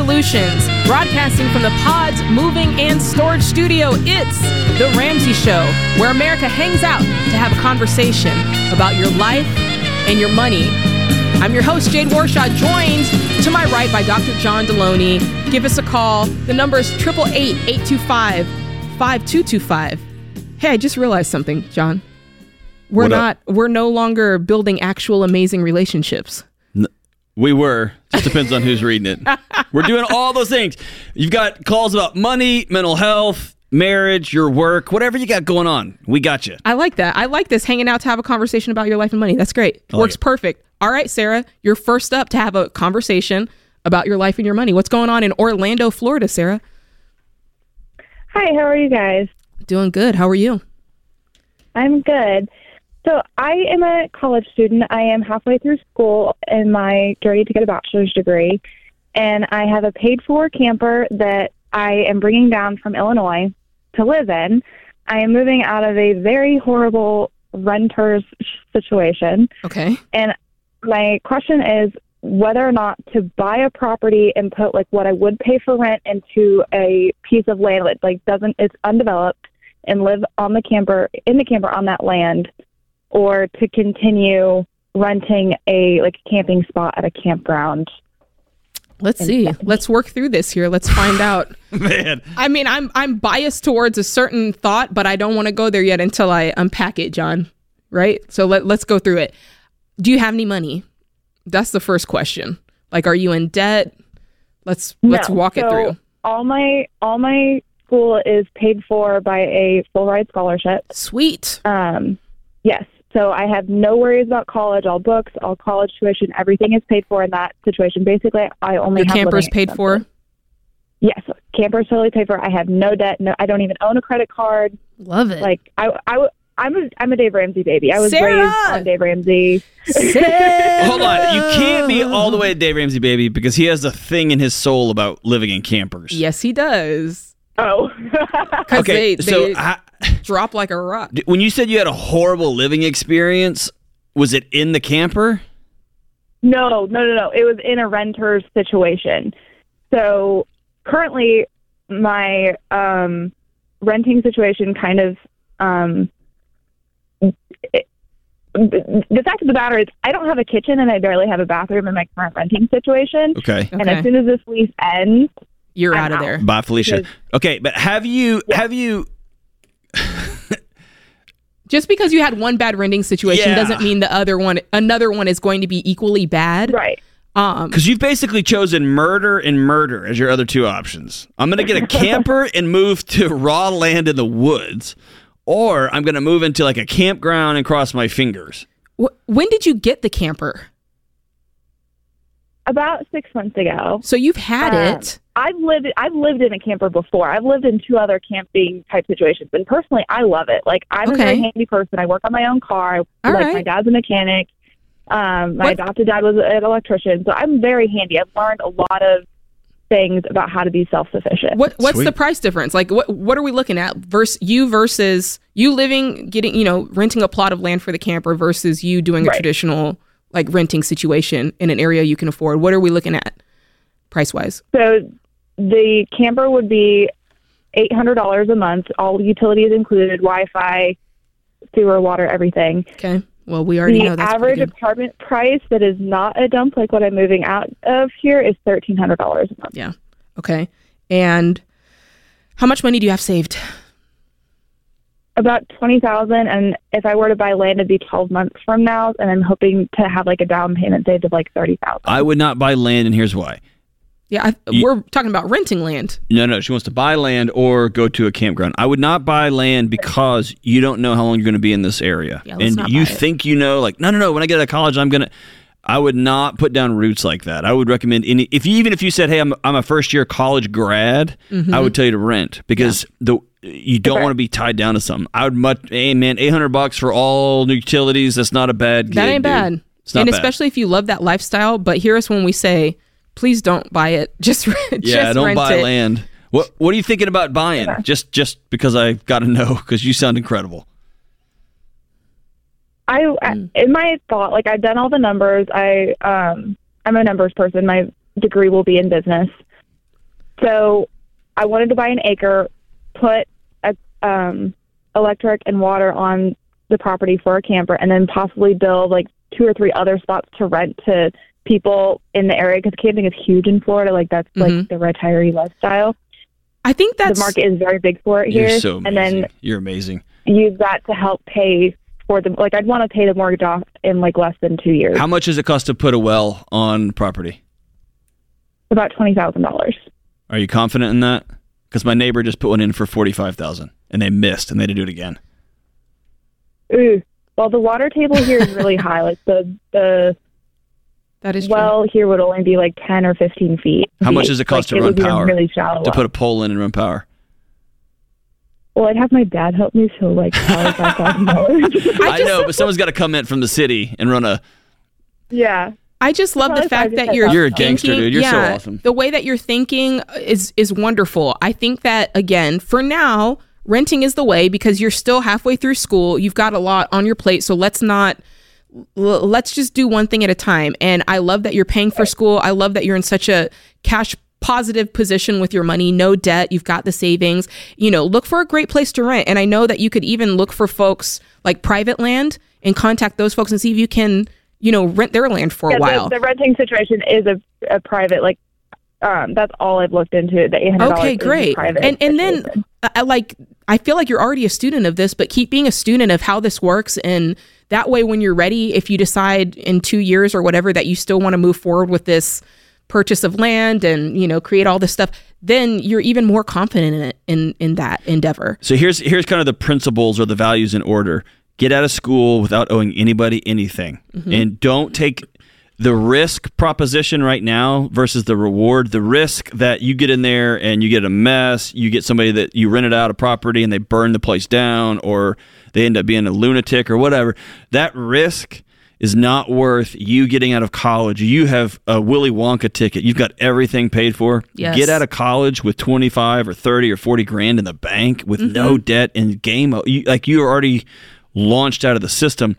Solutions, broadcasting from the Pods Moving and Storage Studio, it's The Ramsey Show, where America hangs out to have a conversation about your life and your money. I'm your host, Jade Warshaw, joined to my right by Dr. John Delony. Give us a call. The number is 888 825 5225. Hey, I just realized something, John. We're What up? not, we're no longer building actual amazing relationships. We were. Just depends on who's reading it. We're doing all those things. You've got calls about money, mental health, marriage, your work, whatever you got going on. We got you. I like that. I like this hanging out to have a conversation about your life and money. That's great. Like Works it. perfect. All right, Sarah, you're first up to have a conversation about your life and your money. What's going on in Orlando, Florida, Sarah? Hi, how are you guys? Doing good. How are you? I'm good. So, I am a college student. I am halfway through school in my journey to get a bachelor's degree, and I have a paid for camper that I am bringing down from Illinois to live in. I am moving out of a very horrible renter's situation, Okay. and my question is whether or not to buy a property and put like what I would pay for rent into a piece of land that like doesn't it's undeveloped and live on the camper in the camper on that land or to continue renting a like camping spot at a campground. Let's see. Let's work through this here. Let's find out. Man. I mean, I'm I'm biased towards a certain thought, but I don't want to go there yet until I unpack it, John. Right? So let let's go through it. Do you have any money? That's the first question. Like are you in debt? Let's let's No. walk it through. All my all my school is paid for by a full ride scholarship. Sweet. Um, yes. So I have no worries about college. All books, all college tuition, everything is paid for in that situation. Basically, I only Your have camper's living paid for? Yes, camper's totally paid for. I have no debt. No, I don't even own a credit card. Love it. Like I, I, I'm a, I'm a Dave Ramsey baby. I was Sarah! raised on Dave Ramsey. Hold on. You can't be all the way a Dave Ramsey, baby, because he has a thing in his soul about living in campers. Yes, he does. Oh, Because Okay, they, so they ha- drop like a rock. when you said you had a horrible living experience, was it in the camper? no, no, no, no. It was in a renter's situation. So currently, my um, renting situation kind of. Um, it, the fact of the matter is, I don't have a kitchen and I barely have a bathroom in my current renting situation. Okay. And Okay. as soon as this lease ends, You're I'm out of out. there. Bye, Felicia. Yes. Okay, but have you have you Just because you had one bad renting situation Yeah. doesn't mean the other one, another one is going to be equally bad. right? Um, because you've basically chosen murder and murder as your other two options. I'm gonna get a camper and move to raw land in the woods, or I'm gonna move into like a campground and cross my fingers. wh- when did you get the camper? About six months ago, So you've had Um, it. I've lived. I've lived in a camper before. I've lived in two other camping type situations, and personally, I love it. Like I'm a very handy person. I work on my own car. All like right. my dad's a mechanic. Um, my What- adopted dad was an electrician, so I'm very handy. I've learned a lot of things about how to be self sufficient. What what's the price difference? Like what what are we looking at? Versus you versus you living getting you know renting a plot of land for the camper versus you doing a Right. traditional like renting situation in an area you can afford. What are we looking at price wise? So the camper would be eight hundred dollars a month, all utilities included, Wi-Fi, sewer, water, everything. Okay. Well, we already the know that's average apartment price that is not a dump like what I'm moving out of here is thirteen hundred dollars a month. Yeah. Okay. And how much money do you have saved? About twenty thousand, and if I were to buy land, it'd be twelve months from now, and I'm hoping to have like a down payment saved of like thirty thousand. I would not buy land, and here's why. Yeah, I, You- we're talking about renting land. No, no, she wants to buy land or go to a campground. I would not buy land because you don't know how long you're going to be in this area, Yeah, let's and not you it. think you know. Like, no, no, no. When I get out of college, I'm gonna. I would not put down roots like that. I would recommend any. If you even if you said, "Hey, I'm I'm a first year college grad," Mm-hmm. I would tell you to rent because the you don't Okay. want to be tied down to something. I would much. Hey, man, eight hundred bucks for all utilities. That's not a bad. That ain't dude. bad. It's not and bad. especially if you love that lifestyle. But hear us when we say, please don't buy it. Just, rent- Yeah, just don't buy it. land. What What are you thinking about buying? Just just because I got to know because you sound incredible. I, I in my thought, like I've done all the numbers. I um I'm a numbers person. My degree will be in business. So I wanted to buy an acre, put a, um, electric and water on the property for a camper, and then possibly build like two or three other spots to rent to people in the area because camping is huge in Florida. Like that's Mhm. like the retiree lifestyle. I think that's the market is very big for it here, You're so amazing. and then You're amazing. use that to help pay for the like. I'd want to pay the mortgage off in like less than two years, How much does it cost to put a well on property? about twenty thousand dollars. Are you confident in that? Because my neighbor just put one in for forty five thousand, and they missed, and they had to do it again. Ooh. Well, the water table here is really high. Like the the that is true. well here would only be like ten or fifteen feet. How much does it cost to Like, run would be a power? Really shallow. To well. put a pole in and run power. Well, I'd have my dad help me, so like probably five thousand dollars. I, know, but someone's got to come in from the city and run a. yeah. I just love the fact that you're You're a thinking- gangster, dude. You're so yeah, awesome. The way that you're thinking is is wonderful. I think that again, for now, renting is the way because you're still halfway through school. You've got a lot on your plate, so let's not l- let's just do one thing at a time. And I love that you're paying for school. I love that you're in such a cash positive position with your money, no debt, you've got the savings. You know, look for a great place to rent. And I know that you could even look for folks like private land and contact those folks and see if you can, you know, rent their land for a while. the, the renting situation is a, a private like. Um, that's all I've looked into. The eight hundred Okay, great. And and then. I, I like I feel like you're already a student of this, but keep being a student of how this works and that way when you're ready, if you decide in 2 years or whatever that you still want to move forward with this purchase of land and, you know, create all this stuff, then you're even more confident in it in in that endeavor. So here's here's kind of the principles or the values in order. Get out of school without owing anybody anything, mm-hmm. and don't take the risk proposition right now versus the reward. The risk that you get in there and you get a mess, you get somebody that you rented out a property and they burn the place down, or they end up being a lunatic or whatever. That risk is not worth you getting out of college. You have a Willy Wonka ticket. You've got everything paid for. Yes. Get out of college with 25 or 30 or 40 grand in the bank with no mm-hmm. debt and game you, like you are already launched out of the system.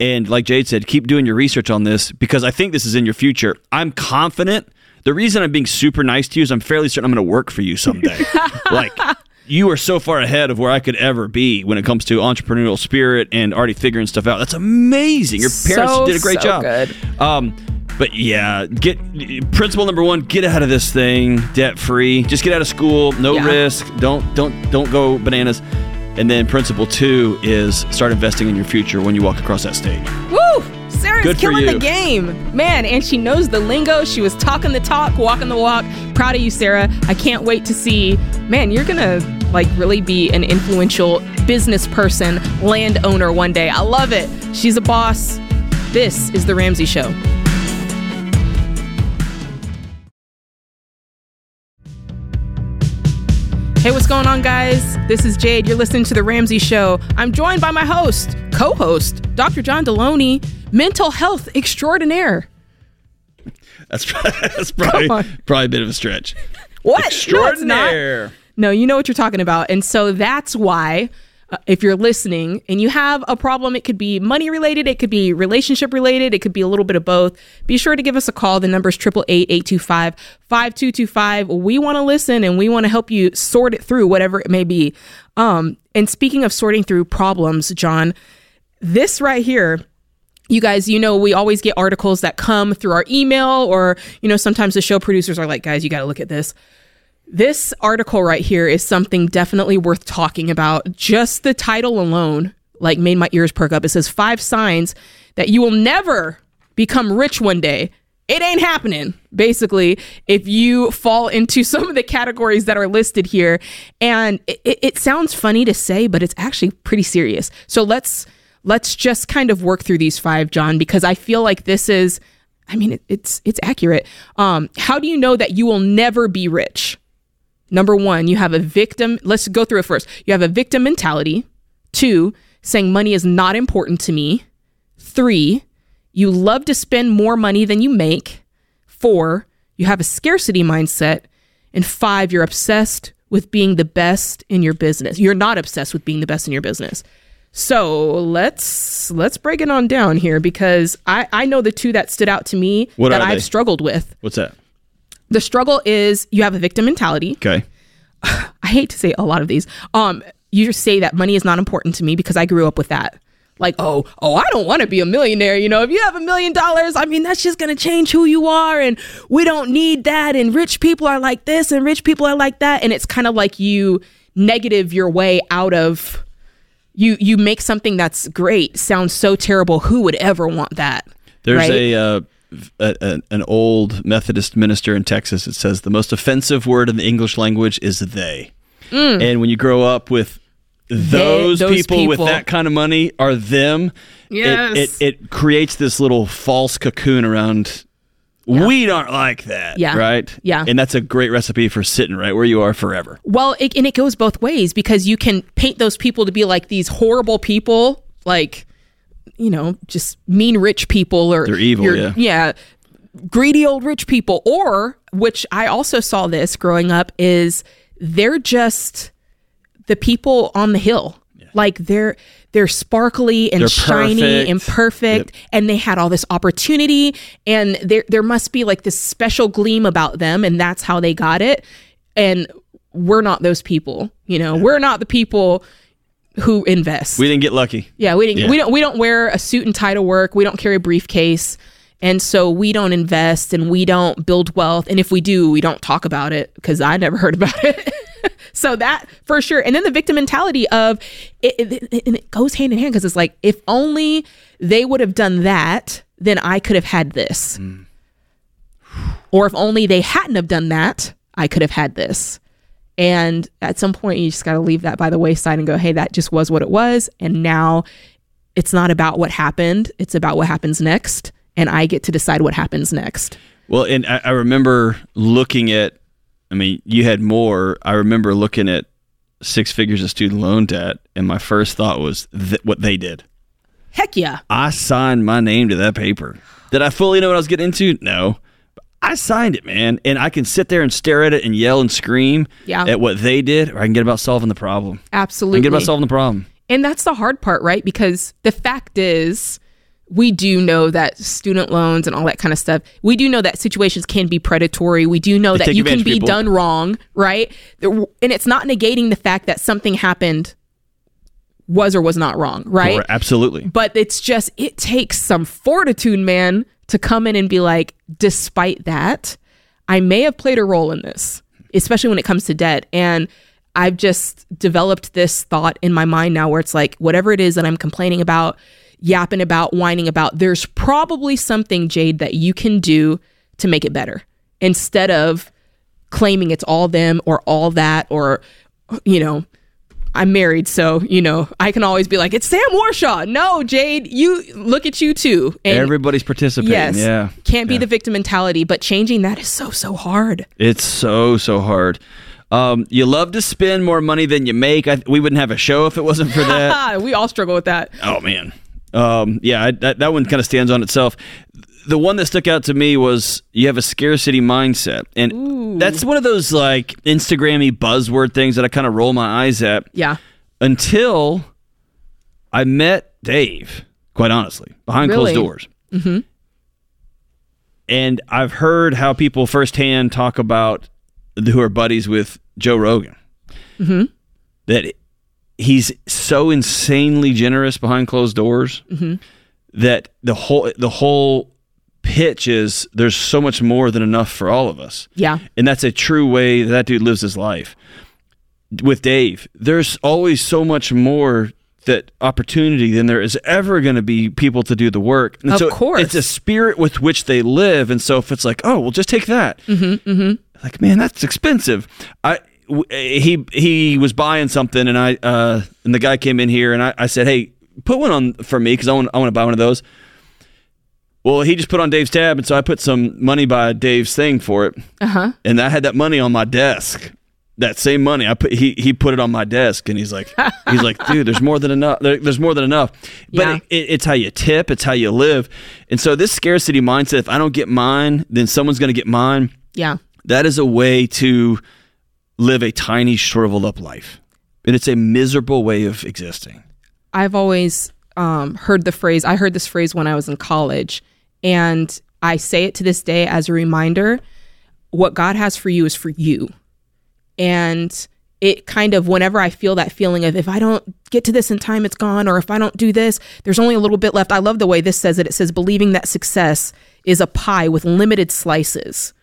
And like Jade said, keep doing your research on this because I think this is in your future. I'm confident. The reason I'm being super nice to you is I'm fairly certain I'm going to work for you someday. like you are so far ahead of where I could ever be when it comes to entrepreneurial spirit and already figuring stuff out. That's amazing. Your parents So, did a great so job. good. Um, but yeah, get principle number one: get out of this thing debt free. Just get out of school, no Yeah. risk. Don't don't don't go bananas. And then principle two is start investing in your future when you walk across that stage. Woo! Good for killing the game. Man, and she knows the lingo. She was talking the talk, walking the walk. Proud of you, Sarah. I can't wait to see. Man, you're going to like really be an influential business person, landowner one day. I love it. She's a boss. This is The Ramsey Show. Hey, what's going on, guys? This is Jade. You're listening to The Ramsey Show. I'm joined by my host, co host, Dr. John Delony, mental health extraordinaire. That's that's probably probably a bit of a stretch. What? No, not. Extraordinaire. No, you know what you're talking about. And so that's why, uh, if you're listening and you have a problem, it could be money related, it could be relationship related, it could be a little bit of both. Be sure to give us a call. The number is 888 825 5225. We want to listen and we want to help you sort it through, whatever it may be. Um, and speaking of sorting through problems, John, this right here you guys, you know, we always get articles that come through our email, or, you know, sometimes the show producers are like, guys, you got to look at this. This article right here is something definitely worth talking about. Just the title alone, like, made my ears perk up. It says five signs that you will never become rich one day. It ain't happening, basically, if you fall into some of the categories that are listed here. And it, it sounds funny to say, but it's actually pretty serious. So let's let's just kind of work through these five, John, because I feel like this is, I mean, it, it's it's accurate. Um, how do you know that you will never be rich? Number one, you have a victim. Let's go through it first. You have a victim mentality. Two, saying money is not important to me. Three, you love to spend more money than you make. Four, you have a scarcity mindset. And five, you're obsessed with being the best in your business. You're not obsessed with being the best in your business. So let's let's break it on down here because I I know the two that stood out to me What that I've they? struggled with. What's that? The struggle is you have a victim mentality. Okay. I hate to say a lot of these. Um, you just say that money is not important to me because I grew up with that. Like, oh, oh, I don't want to be a millionaire. You know, if you have a million dollars, I mean, that's just gonna change who you are, and we don't need that. And rich people are like this, and rich people are like that, and it's kind of like you negative your way out of you. You make something that's great sound so terrible. Who would ever want that? There's right? a, uh, a, a an old Methodist minister in Texas. It says the most offensive word in the English language is "they," and when you grow up with those, Mm. those people, with that kind of money are them. it- Yes. it, it creates this little false cocoon around. We aren't like that, Yeah. right? Yeah. and that's a great recipe for sitting right where you are forever. Well, it, and it goes both ways because you can paint those people to be like these horrible people, like you know, just mean rich people or They're evil, you're- yeah. greedy old rich people, or which I also saw this growing up is they're just the people on the hill. Like they're they're sparkly and They're shiny perfect. and perfect, and they had all this opportunity, and there there must be like this special gleam about them, and that's how they got it. And we're not those people, you know. We're not the people who invest. We didn't get lucky. Yeah, we didn't. Yeah. We don't. We don't wear a suit and tie to work. We don't carry a briefcase, and so we don't invest and we don't build wealth. And if we do, we don't talk about it because I never heard about it. so that for sure. And then the victim mentality of it, it, it- and it goes hand in hand because it's like if only they would have done that, then I could have had this. Mm. Or if only they hadn't have done that, I could have had this. And at some point, you just got to leave that by the wayside and go, hey, that just was what it was. And now it's not about what happened, it's about what happens next. And I get to decide what happens next. Well, and I, I remember looking at, I mean, you had more. I remember looking at six figures of student loan debt, and my first thought was th- what they did. Heck yeah. I signed my name to that paper. Did I fully know what I was getting into? No. But I signed it, man. And I can sit there and stare at it and yell and scream Yeah. at what they did, or I can get about solving the problem. Absolutely. I can get about solving the problem. And that's the hard part, right? Because the fact is, we do know that student loans and all that kind of stuff, we do know that situations can be predatory. We do know that you can be people. done wrong, right? And it's not negating the fact that something happened was or was not wrong, right? Or- absolutely. But it's just, it takes some fortitude, man, to come in and be like, despite that, I may have played a role in this, especially when it comes to debt. And I've just developed this thought in my mind now where it's like, whatever it is that I'm complaining about, yapping about, whining about, there's probably something, Jade, that you can do to make it better instead of claiming it's all them or all that or, you know, I'm married, so you know I can always be like, "It's Sam Warshaw." No, Jade, you look at you too. And Everybody's participating. yes, Yeah. can't be Yeah. the victim mentality, but changing that is so so hard. It's so so hard. Um, you love to spend more money than you make. I, we wouldn't have a show if it wasn't for that. we all struggle with that. oh man, um, yeah, I, that that one kind of stands on itself. The one that stuck out to me was you have a scarcity mindset, and that's one of those like Instagrammy buzzword things that I kind of roll my eyes at Yeah, until I met Dave. Quite honestly, behind Really? closed doors. Mm-hmm. And I've heard how people firsthand talk about who are buddies with Joe Rogan. Mm-hmm. That he's so insanely generous behind closed doors Mm-hmm. that the whole the whole pitch is there's so much more than enough for all of us. yeah, And that's a true way that, that dude lives his life. With Dave, there's always so much more that opportunity than there is ever going to be people to do the work. And Of so course. it's a spirit with which they live. And so if it's like, oh, well, just take that. Mm-hmm, mm-hmm. Like, man, that's expensive. I he he was buying something, and I uh, and the guy came in here, and I, I said, hey, put one on for me because I want I want to buy one of those. Well, he just put on Dave's tab, and so I put some money by Dave's thing for it uh huh. and I had that money on my desk. That same money, I put he he put it on my desk, and he's like, he's like, dude, there's more than enough. There, there's more than enough. But Yeah. it, it, it's how you tip, it's how you live, and so this scarcity mindset. If I don't get mine, then someone's going to get mine. Yeah, That is a way to live a tiny, shriveled up life, and it's a miserable way of existing. I've always um, heard the phrase. I heard this phrase when I was in college, and I say it to this day as a reminder. What God has for you is for you, and it kind of whenever I feel that feeling of if I don't get to this in time, it's gone, or if I don't do this, there's only a little bit left. I love the way this says it. It says believing that success is a pie with limited slices.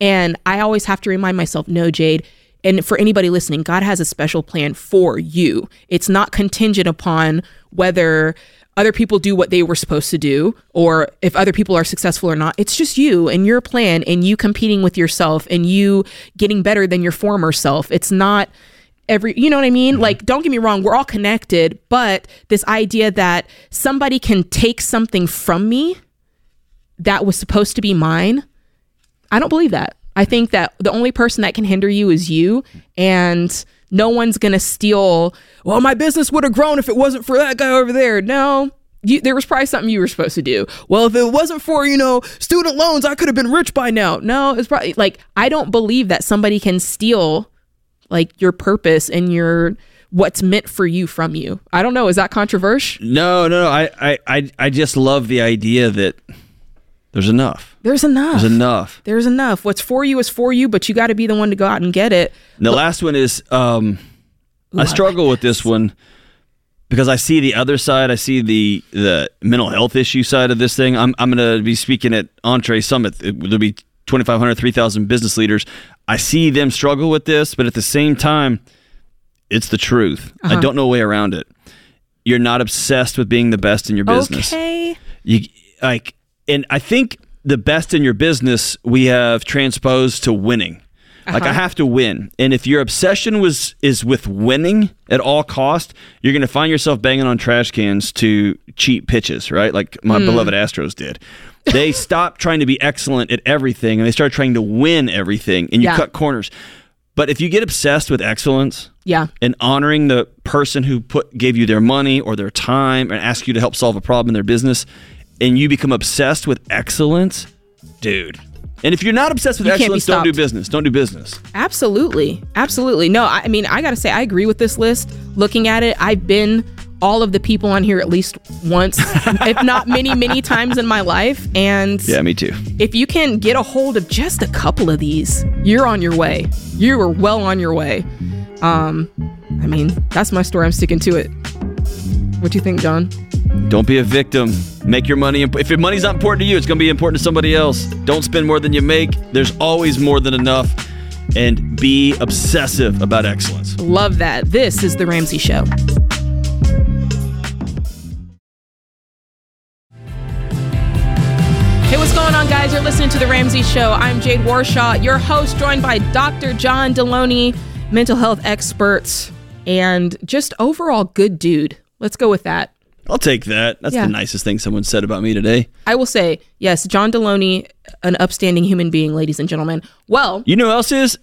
And I always have to remind myself, no, Jade, and for anybody listening, God has a special plan for you. It's not contingent upon whether other people do what they were supposed to do or if other people are successful or not. It's just you and your plan and you competing with yourself and you getting better than your former self. It's not every you know what I mean? Mm-hmm. Like don't get me wrong, we're all connected, but this idea that somebody can take something from me that was supposed to be mine, I don't believe that. I think that the only person that can hinder you is you and no one's going to steal, well, my business would have grown if it wasn't for that guy over there. No, you, there was probably something you were supposed to do. Well, if it wasn't for, you know, student loans, I could have been rich by now. No, it's probably like, I don't believe that somebody can steal like your purpose and your what's meant for you from you. I don't know. Is that controversial? No, no, no. I, I, I just love the idea that there's enough. There's enough. There's enough. There's enough. What's for you is for you, but you got to be the one to go out and get it. And the Look, last one is um, Ooh, I struggle I with this one because I see the other side. I see the the mental health issue side of this thing. I'm I'm going to be speaking at EntreSummit. There'll be 2,500, 3,000 business leaders. I see them struggle with this, but at the same time, it's the truth. Uh-huh. I don't know a way around it. You're not obsessed with being the best in your business. Okay. You like and I think the best in your business we have transposed to winning. Uh-huh. Like I uh-huh. have to win, and if your obsession was is with winning at all cost, you're going to find yourself banging on trash cans to cheat pitches, right? Like my mm. beloved Astros did. They stopped trying to be excellent at everything, and they started trying to win everything, and you yeah. cut corners. But if you get obsessed with excellence, yeah, and honoring the person who put gave you their money or their time and asked you to help solve a problem in their business, and you become obsessed with excellence, dude. And if you're not obsessed with you excellence, don't do business. Don't do business. Absolutely. Absolutely. No, I mean, I got to say, I agree with this list. Looking at it, I've been all of the people on here at least once, if not many, many times in my life. And yeah, me too. If you can get a hold of just a couple of these, you're on your way. You are well on your way. Um, I mean, that's my story. I'm sticking to it. What do you think, John? Don't be a victim. Make your money. Imp- if your money's not important to you, it's going to be important to somebody else. Don't spend more than you make. There's always more than enough. And be obsessive about excellence. Love that. This is The Ramsey Show. Hey, what's going on, guys? You're listening to The Ramsey Show. I'm Jade Warshaw, your host, joined by Dr. John Delony, mental health expert, and just overall good dude. Let's go with that. I'll take that. That's yeah. the nicest thing someone said about me today. I will say, yes, John Delony, an upstanding human being, ladies and gentlemen. Well, you know who else is?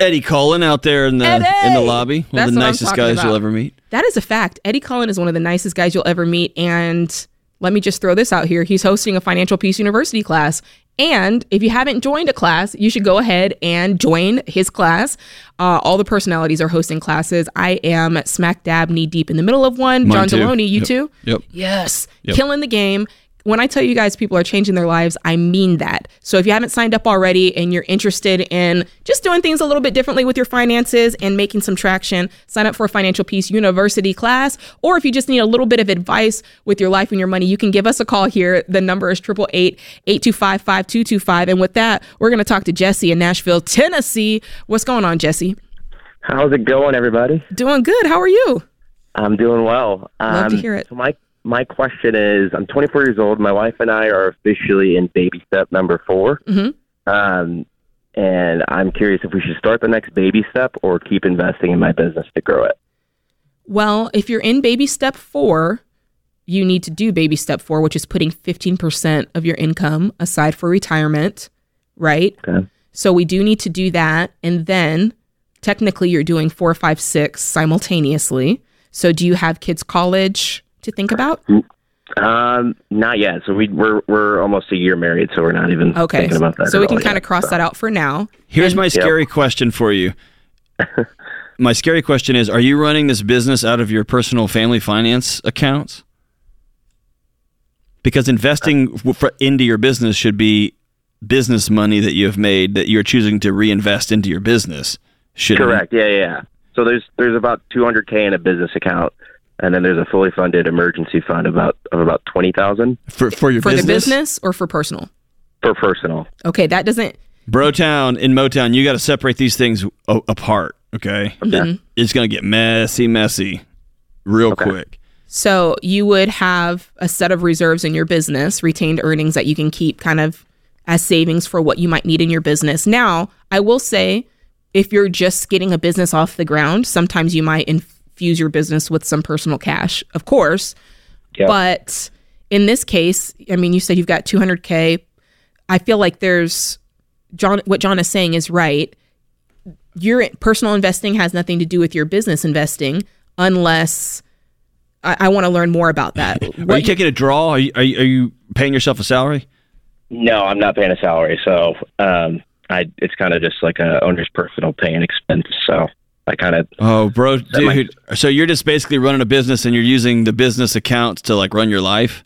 Eddie Cullen out there in the Eddie! in the lobby. One That's of the nicest guys about. you'll ever meet. That is a fact. Eddie Cullen is one of the nicest guys you'll ever meet. And let me just throw this out here. He's hosting a Financial Peace University class. And if you haven't joined a class, you should go ahead and join his class. Uh, all the personalities are hosting classes. I am smack dab knee deep in the middle of one. Mine John too. Delony, you yep. too? Yep. Yes. Yep. Killing the game when I tell you guys people are changing their lives, I mean that. So if you haven't signed up already and you're interested in just doing things a little bit differently with your finances and making some traction, sign up for a Financial Peace University class. Or if you just need a little bit of advice with your life and your money, you can give us a call here. The number is 888-825-5225. And with that, we're going to talk to Jesse in Nashville, Tennessee. What's going on, Jesse? How's it going, everybody? Doing good. How are you? I'm doing well. Love um, to hear it. So my my question is I'm 24 years old. My wife and I are officially in baby step number 4 mm-hmm. um, and I'm curious if we should start the next baby step or keep investing in my business to grow it. Well, if you're in baby step four, you need to do baby step four, which is putting 15% of your income aside for retirement, right? Okay. So we do need to do that. And then technically you're doing four, five, six simultaneously. So do you have kids' college to think about? Um, not yet. So we we're we're almost a year married, so we're not even okay. thinking about that. So we can kind of cross so. that out for now. Here's and, my scary yep. question for you. my scary question is: Are you running this business out of your personal family finance accounts? Because investing w- for, into your business should be business money that you have made that you're choosing to reinvest into your business. Should Correct. Yeah, yeah. yeah. So there's there's about 200k in a business account, and then there's a fully funded emergency fund about of about 20,000 for for your For business? the business or for personal? for personal. Okay, that doesn't. Brotown in Motown, you got to separate these things o- apart. Okay, Okay. Mm-hmm. it's gonna get messy, messy, real Okay. quick. So you would have a set of reserves in your business, retained earnings that you can keep kind of as savings for what you might need in your business. Now, I will say, if you're just getting a business off the ground, sometimes you might infuse your business with some personal cash, of course. Yep. But in this case, I mean, you said you've got 200K. I feel like there's John, what John is saying is right. Your personal investing has nothing to do with your business investing unless I, I want to learn more about that. Are What you taking a draw? Are you, are you are you paying yourself a salary? No, I'm not paying a salary, so um, I it's kind of just like a owner's personal pay and expense. So I kind of Oh, bro, might- dude. So you're just basically running a business and you're using the business accounts to like run your life,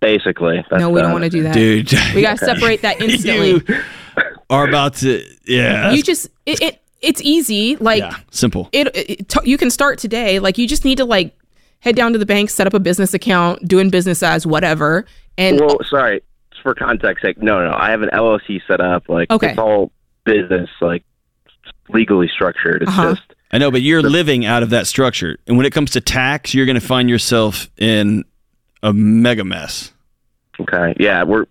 basically. That's, no, we don't uh, want to do that. dude. We got to separate that instantly. you are about to, yeah, you just it, it it's easy. Like yeah, simple. it, it t- you can start today. Like you just need to like head down to the bank, set up a business account, doing business as whatever, and Well, sorry. For context sake, no, no, I have an LLC set up. Like Okay. it's all business, like legally structured. It's Uh-huh. just I know, but you're living out of that structure, and when it comes to tax, you're going to find yourself in a mega mess. okay. Yeah, we're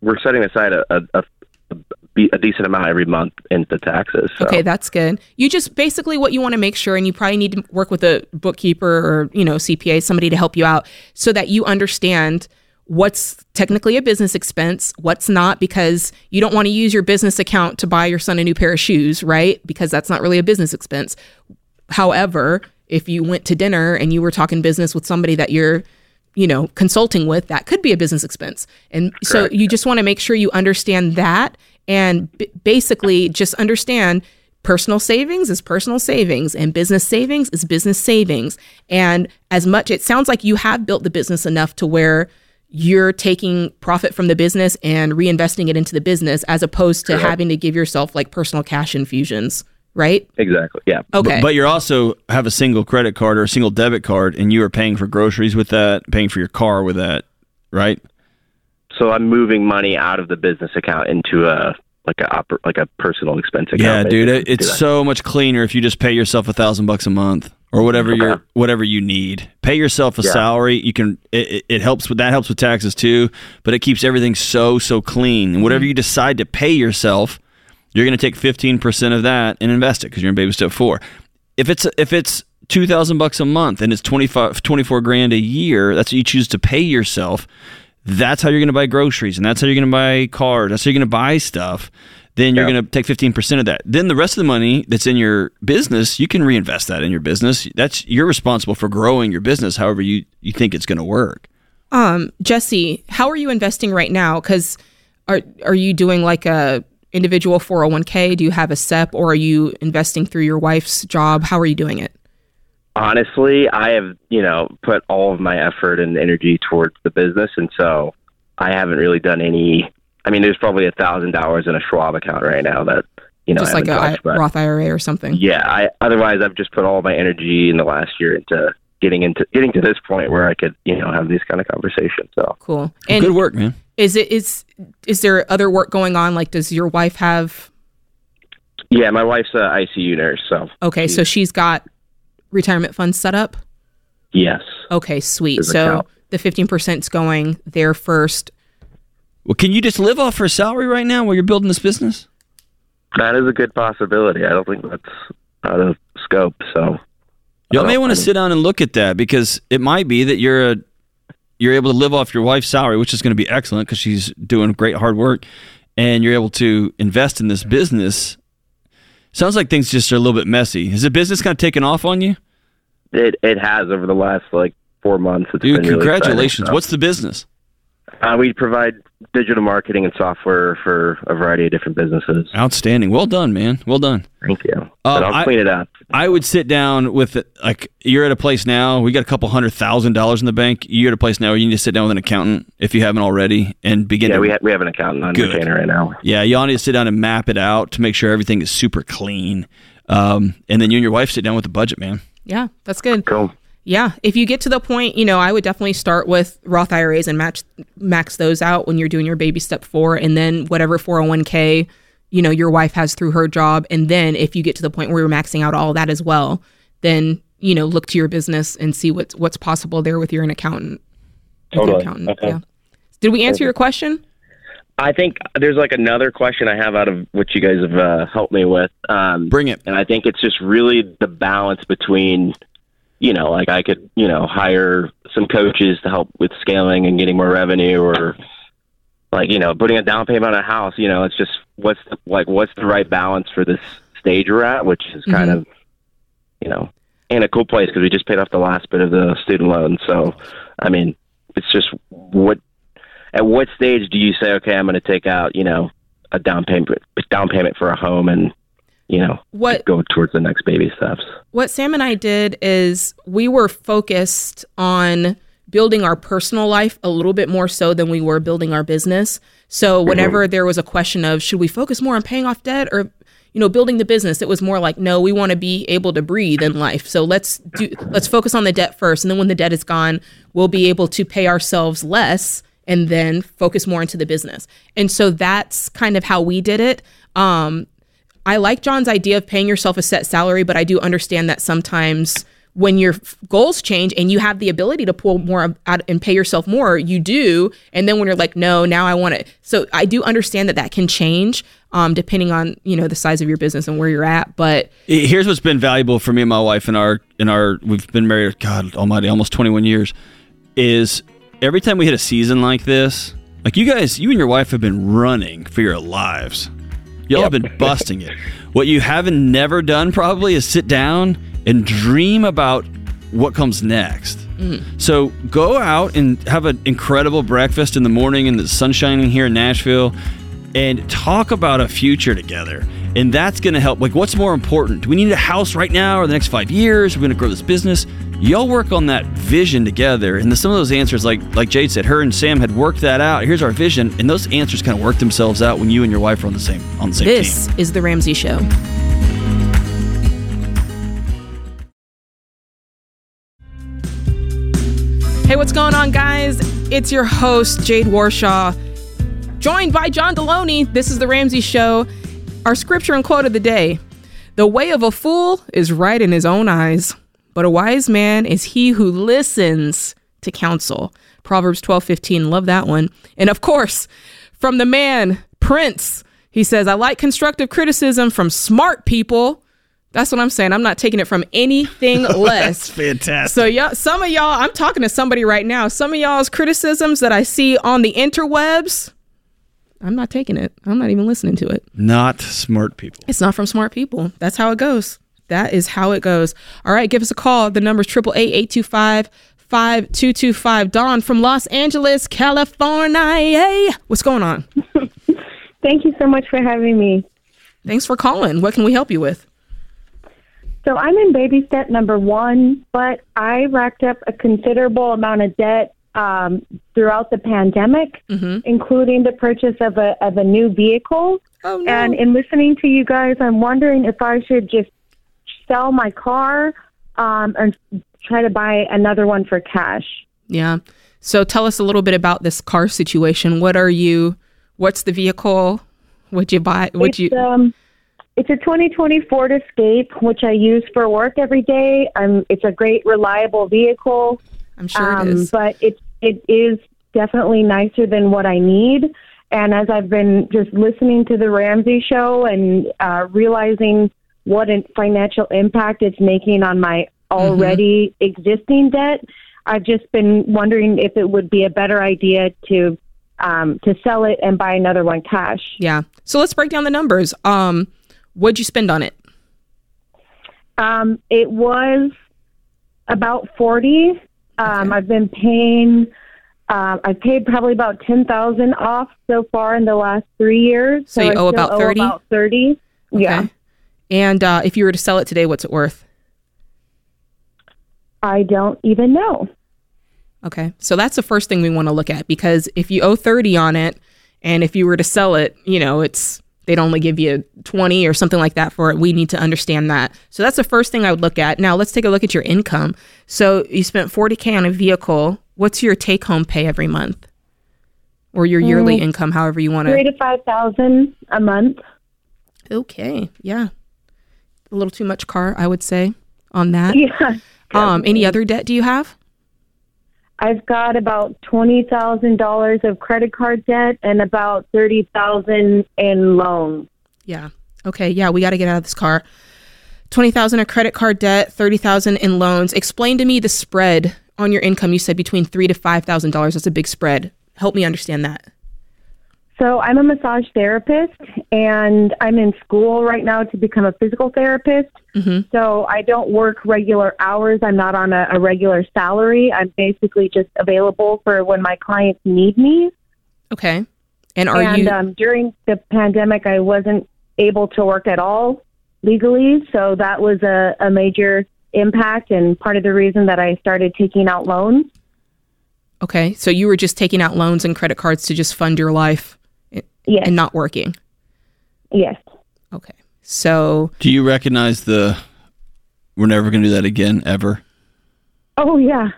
we're setting aside a a, a, a decent amount every month into taxes. So. Okay, that's good. You just basically what you want to make sure, and you probably need to work with a bookkeeper or you know CPA, somebody to help you out, so that you understand what's technically a business expense, what's not, because you don't want to use your business account to buy your son a new pair of shoes, right? Because that's not really a business expense. However, if you went to dinner and you were talking business with somebody that you're you know consulting with that could be a business expense and so you just want to make sure you understand that and b- basically just understand personal savings is personal savings and business savings is business savings and as much it sounds like you have built the business enough to where you're taking profit from the business and reinvesting it into the business as opposed to Correct. having to give yourself like personal cash infusions right Exactly. Yeah. okay But you also have a single credit card or a single debit card, and you are paying for groceries with that, paying for your car with that, right? So I'm moving money out of the business account into a like a oper- like a personal expense account. Yeah, dude, it, it's to do that. so much cleaner if you just pay yourself a thousand bucks a month or whatever Okay. you whatever you need. Pay yourself a Yeah. salary. You can it, it- helps with that helps with taxes too, but it keeps everything so so clean. And whatever mm-hmm. you decide to pay yourself, you're going to take fifteen percent of that and invest it because you're in baby step four. If it's if it's two thousand bucks a month and it's 25, 24 grand a year, that's what you choose to pay yourself. That's how you're going to buy groceries, and that's how you're going to buy cars. That's how you're going to buy stuff. Then you're Yeah. going to take 15% of that. Then the rest of the money that's in your business, you can reinvest that in your business. That's you're responsible for growing your business however you, you think it's going to work. Um, Jesse, how are you investing right now? Because are are you doing like a individual 401k? Do you have a SEP or are you investing through your wife's job? How are you doing it? honestly, I have, you know, put all of my effort and energy towards the business. And so I haven't really done any, I mean, there's probably a thousand dollars in a Schwab account right now that, you know, Just I like a haven't I- Roth IRA or something. yeah, I, otherwise I've just put all my energy in the last year into getting into, getting to this point where I could, you know, have these kind of conversations. So Cool. And Good work, man. is it is is there other work going on? Like, does your wife have? yeah, my wife's a ICU nurse. So Okay, so she's got retirement funds set up. yes, Okay, sweet. There's So count. the fifteen percent's going there first. Well, can you just live off her salary right now while you're building this business? that is a good possibility. I don't think that's out of scope. So Y'all may want to sit down and look at that because it might be that you're a you're able to live off your wife's salary, which is going to be excellent because she's doing great hard work, and you're able to invest in this business. Sounds like things just are a little bit messy. Is the business kind of taken off on you, it, it has over the last like four months. It's dude? been really Congratulations! What's the business? Uh, we provide digital marketing and software for a variety of different businesses. Outstanding. Well done, man. Well done. Thank you. But I'll I- clean it up. I would sit down with it, like you're at a place now. We got a couple hundred thousand dollars in the bank. You're at a place now where you need to sit down with an accountant if you haven't already and begin. Yeah, to, we, ha- we have an accountant on Good. retainer right now. yeah, y'all need to sit down and map it out to make sure everything is super clean. Um, and then you and your wife sit down with the budget, man. Yeah, that's good. Cool. Yeah, if you get to the point, you know, I would definitely start with Roth IRAs and match max those out when you're doing your baby step four, and then whatever 401k, you know, your wife has through her job, and then if you get to the point where you're maxing out all that as well, then you know, look to your business and see what's what's possible there with your an accountant. with your Totally. accountant. Okay. Yeah. Did we answer your question? I think there's like another question I have out of what you guys have uh, helped me with. Um, Bring it. and I think it's just really the balance between, you know, like I could, you know, hire some coaches to help with scaling and getting more revenue, or like you know, putting a down payment on a house. You know, it's just what's the, like what's the right balance for this stage we're at, which is kind mm-hmm. of, you know, in a cool place because we just paid off the last bit of the student loan. So, I mean, it's just what at what stage do you say, okay, I'm going to take out, you know, a down payment down payment for a home and you know What go towards the next baby steps. what Sam and I did is we were focused on building our personal life a little bit more so than we were building our business. So whenever there was a question of should we focus more on paying off debt or you know building the business, it was more like no, we want to be able to breathe in life. So let's do let's focus on the debt first and then when the debt is gone, we'll be able to pay ourselves less and then focus more into the business. And so that's kind of how we did it. Um, I like John's idea of paying yourself a set salary, but I do understand that sometimes when your goals change and you have the ability to pull more out and pay yourself more, you do. And then when you're like, no, now I want it. So I do understand that that can change um, depending on you know the size of your business and where you're at. But Here's what's been valuable for me and my wife in our in our we've been married God Almighty almost 21 years is every time we hit a season like this, like you guys, you and your wife have been running for your lives. Y'all have been busting it. What you haven't never done probably is sit down and dream about what comes next. Mm. So go out and have an incredible breakfast in the morning and the sun shining here in Nashville and talk about a future together. And that's going to help. Like, what's more important? Do we need a house right now or the next five years? We're going to grow this business. Y'all work on that vision together. And the, some of those answers, like like Jade said, her and Sam had worked that out. Here's our vision, and those answers kind of work themselves out when you and your wife are on the same on the same this team. is the Ramsey Show. Hey, what's going on, guys? It's your host, Jade Warshaw, joined by John Delony. This is The Ramsey Show. Our scripture and quote of the day The way of a fool is right in his own eyes, but a wise man is he who listens to counsel. Proverbs twelve fifteen. Love that one. And of course, from the man, Prince, he says, I like constructive criticism from smart people. That's what I'm saying. I'm not taking it from anything less. That's fantastic. So y'all, some of y'all, I'm talking to somebody right now. Some of y'all's criticisms that I see on the interwebs, I'm not taking it. I'm not even listening to it. Not smart people. It's not from smart people. That's how it goes. That is how it goes. All right, give us a call. The number number's triple eight eight two five five two two five. Dawn from Los Angeles, California. What's going on? Thank you so much for having me. Thanks for calling. What can we help you with? So I'm in baby step number one, but I racked up a considerable amount of debt um, throughout the pandemic, including the purchase of a of a new vehicle. Oh no. And in listening to you guys, I'm wondering if I should just sell my car um, and try to buy another one for cash. Yeah. So tell us a little bit about this car situation. What are you? What's the vehicle? Would you buy? Would it's, you? Um, it's a 2020 Ford Escape, which I use for work every day. Um, it's a great, reliable vehicle. I'm sure um, it is. But it it is definitely nicer than what I need. And as I've been just listening to the Ramsey show and uh, realizing what a financial impact it's making on my already existing debt, I've just been wondering if it would be a better idea to um, to sell it and buy another one cash. Yeah. So let's break down the numbers. Um, what'd you spend on it? Um, it was about 40. Um, I've been paying Um, I've paid probably about ten thousand off so far in the last three years. So you I owe about 30? About thirty. Yeah, Okay. And uh, if you were to sell it today, what's it worth? I don't even know. Okay. So that's the first thing we want to look at because if you owe 30 on it and if you were to sell it, you know, it's they'd only give you 20 or something like that for it. We need to understand that. So that's the first thing I would look at. Now, let's take a look at your income. So you spent 40k on a vehicle. What's your take home pay every month? Or your yearly income, however you want to. Three to. to five thousand a month. Okay. Yeah. A little too much car, I would say, on that. Yeah. Um, any other debt do you have? I've got about twenty thousand dollars of credit card debt and about thirty thousand in loans. Yeah. Okay. Yeah, we got to get out of this car. Twenty thousand of credit card debt, thirty thousand in loans. Explain to me the spread on your income. You said between three to five thousand dollars. That's a big spread. Help me understand that. So I'm a massage therapist, and I'm in school right now to become a physical therapist. Mhm. So I don't work regular hours. I'm not on a, a regular salary. I'm basically just available for when my clients need me. Okay. And are and you? um, during the pandemic, I wasn't able to work at all legally, so that was a, a major impact and part of the reason that I started taking out loans. okay. So you were just taking out loans and credit cards to just fund your life Yes, and not working. yes. Okay. So Do you recognize the we're never going to do that again ever? Oh yeah,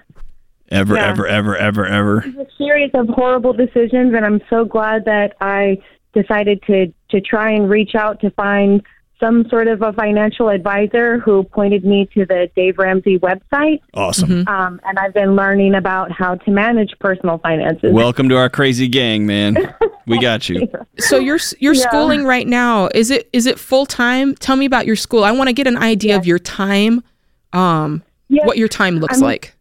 Ever, Yeah. ever, ever, ever, ever. a series of horrible decisions, and I'm so glad that I decided to to try and reach out to find some sort of a financial advisor who pointed me to the Dave Ramsey website. Awesome. Um, and I've been learning about how to manage personal finances. Welcome to our crazy gang, man. We got you. so you're you're Yeah. schooling right now. Is it is it full time? Tell me about your school. I want to get an idea of your time. Um, Yes. what your time looks I'm- like.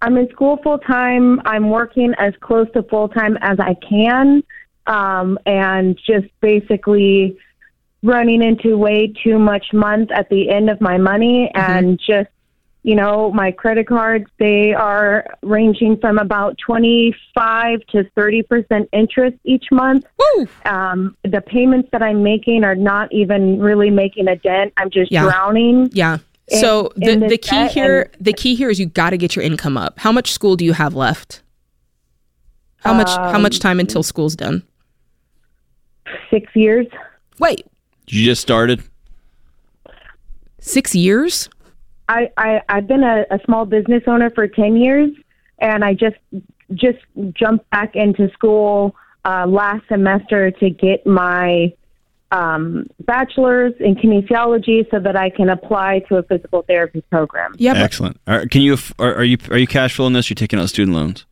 I'm in school full time. I'm working as close to full time as I can, um, and just basically running into way too much month at the end of my money, and just you know my credit cards they are ranging from about twenty five to thirty percent interest each month. Woo! Um, the payments that I'm making are not even really making a dent. I'm just Yeah. drowning. Yeah. in- So the, the key here the key here is you got to get your income up. How much school do you have left? How much how Um, much time until school's done? Six years. Wait, You just started? 6 years? I, I I've been a, a small business owner for ten years, and I just just jumped back into school uh, last semester to get my um, bachelor's in kinesiology so that I can apply to a physical therapy program. Yeah, Excellent. Are, can you are, are you are you cash flowing this? You're taking out student loans.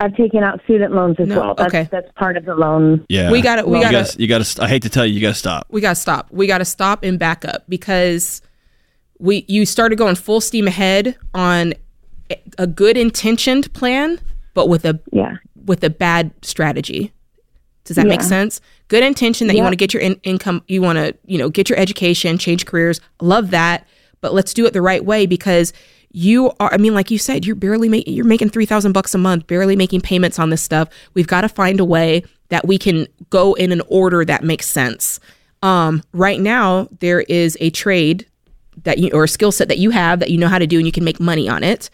I've taken out student loans as No, well. That's, okay. that's part of the loan. Yeah. We gotta- we gotta- gotta- You got to. I hate to tell you, you got to stop. we got to stop. We got to stop and back up because we you started going full steam ahead on a- a good intentioned plan but with a Yeah. with a bad strategy. Does that make sense? Good intention that you want to get your in- income, you want to, you know, get your education, change careers. Love that, but let's do it the right way because you are. I mean, like you said, you're barely making you're making three thousand bucks a month, barely making payments on this stuff. We've got to find a way that we can go in an order that makes sense. Um, right now, there is a trade that you or a skill set that you have that you know how to do and you can make money on it.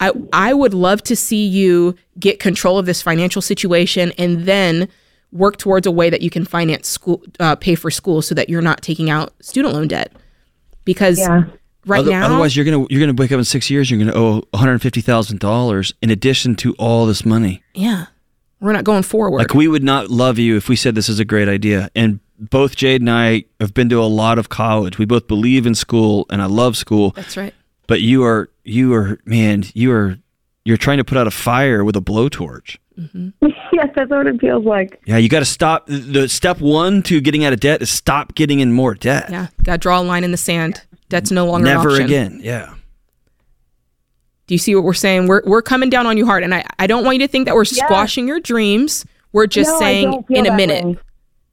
I I would love to see you get control of this financial situation and then work towards a way that you can finance school, uh, pay for school, so that you're not taking out student loan debt. Because Yeah. Right Other- now, otherwise, you're gonna you're gonna wake up in six years. You're gonna owe one hundred fifty thousand dollars in addition to all this money. yeah, we're not going forward. Like we would not love you if we said this is a great idea. And both Jade and I have been to a lot of college. We both believe in school, and I love school. That's right. But you are you are man, you are you're trying to put out a fire with a blowtorch. Mm-hmm. yes, that's what it feels like. Yeah, you got to stop. The step one to getting out of debt is stop getting in more debt. Yeah, got to draw a line in the sand. Debt's no longer an Never option. again. Yeah. Do you see what we're saying? We're we're coming down on you hard, and I I don't want you to think that we're squashing your dreams. We're just No, saying in a minute. way.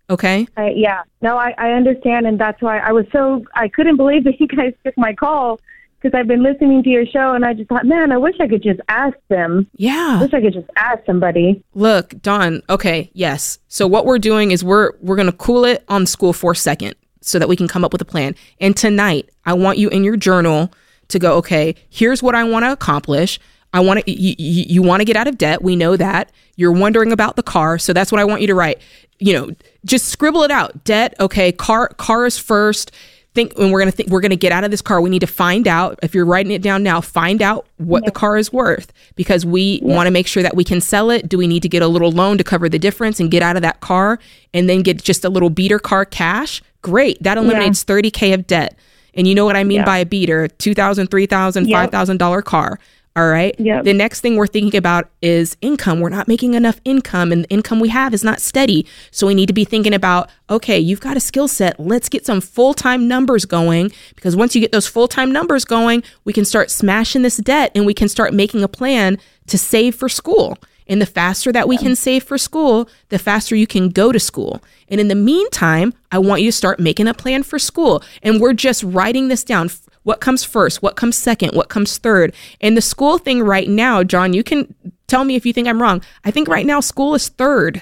Okay. I, yeah, no, I, I understand, and that's why I was so I couldn't believe that you guys took my call because I've been listening to your show, and I just thought, man, I wish I could just ask them. I Yeah. wish I could just ask somebody. Look, Don. Okay, yes. So what we're doing is we're we're gonna cool it on school for a second so that we can come up with a plan. And tonight, I want you in your journal to go. Okay, here's what I want to accomplish. I want to you, you, you want to get out of debt. We know that. You're wondering about the car, so that's what I want you to write. You know, just scribble it out. Debt. Okay, car car is first. Think when we're gonna think we're gonna get out of this car. We need to find out. If you're writing it down now, find out what the car is worth because we want to make sure that we can sell it. Do we need to get a little loan to cover the difference and get out of that car and then get just a little beater car cash? Great. That eliminates 30K of debt. And you know what I mean Yeah. by a beater $2,000, $3,000, Yep. $5,000 car. All right. Yep. The next thing we're thinking about is income. We're not making enough income, and the income we have is not steady. So we need to be thinking about okay, you've got a skill set. Let's get some full time numbers going because once you get those full time numbers going, we can start smashing this debt and we can start making a plan to save for school. And the faster that we can save for school, the faster you can go to school. And in the meantime, I want you to start making a plan for school. And we're just writing this down. What comes first? What comes second? What comes third? And the school thing right now, John, you can tell me if you think I'm wrong. I think right now school is third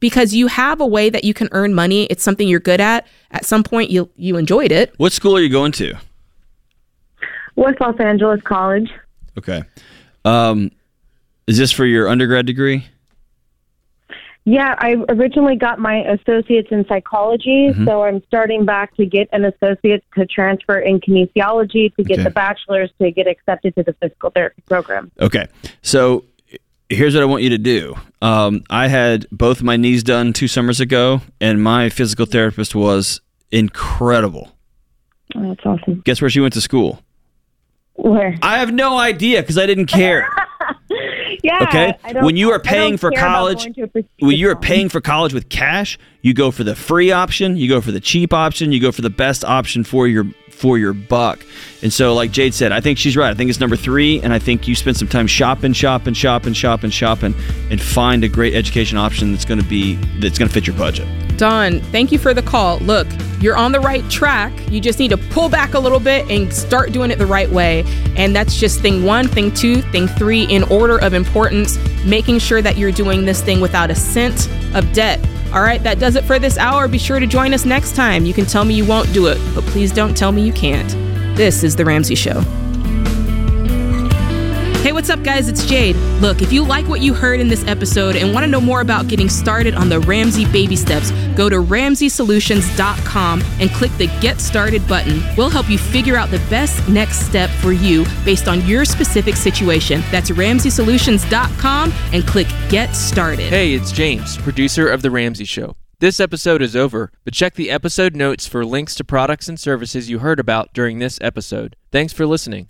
because you have a way that you can earn money. It's something you're good at. At some point, you you enjoyed it. What school are you going to? West Los Angeles College. Okay. Um, is this for your undergrad degree? Yeah, I originally got my associate's in psychology, Mm-hmm. so I'm starting back to get an associate's to transfer in kinesiology to get Okay. the bachelor's to get accepted to the physical therapy program. Okay. So here's what I want you to do. Um, I had both my knees done two summers ago, and my physical therapist was incredible. Oh, that's awesome. Guess where she went to school? Where? I have no idea because I didn't care. Yeah. Okay. When you are paying for college, going to a prestigious when you are paying for college with cash, you go for the free option, you go for the cheap option, you go for the best option for your for your buck. And so, like Jade said, I think she's right. I think it's number three, and I think you spend some time shopping, shopping, shopping, shopping, shopping, and find a great education option that's going to be that's going to fit your budget. Don, thank you for the call. Look, you're on the right track. You just need to pull back a little bit and start doing it the right way. And that's just thing one, thing two, thing three, in order of importance, making sure that you're doing this thing without a cent of debt. All right, that does it for this hour. Be sure to join us next time. You can tell me you won't do it, but please don't tell me you can't. This is The Ramsey Show. Hey, what's up, guys? It's Jade. Look, if you like what you heard in this episode and want to know more about getting started on the Ramsey baby steps, go to ramseysolutions.com and click the Get Started button. We'll help you figure out the best next step for you based on your specific situation. That's ramseysolutions.com and click Get Started. Hey, it's James, producer of The Ramsey Show. This episode is over, but check the episode notes for links to products and services you heard about during this episode. Thanks for listening.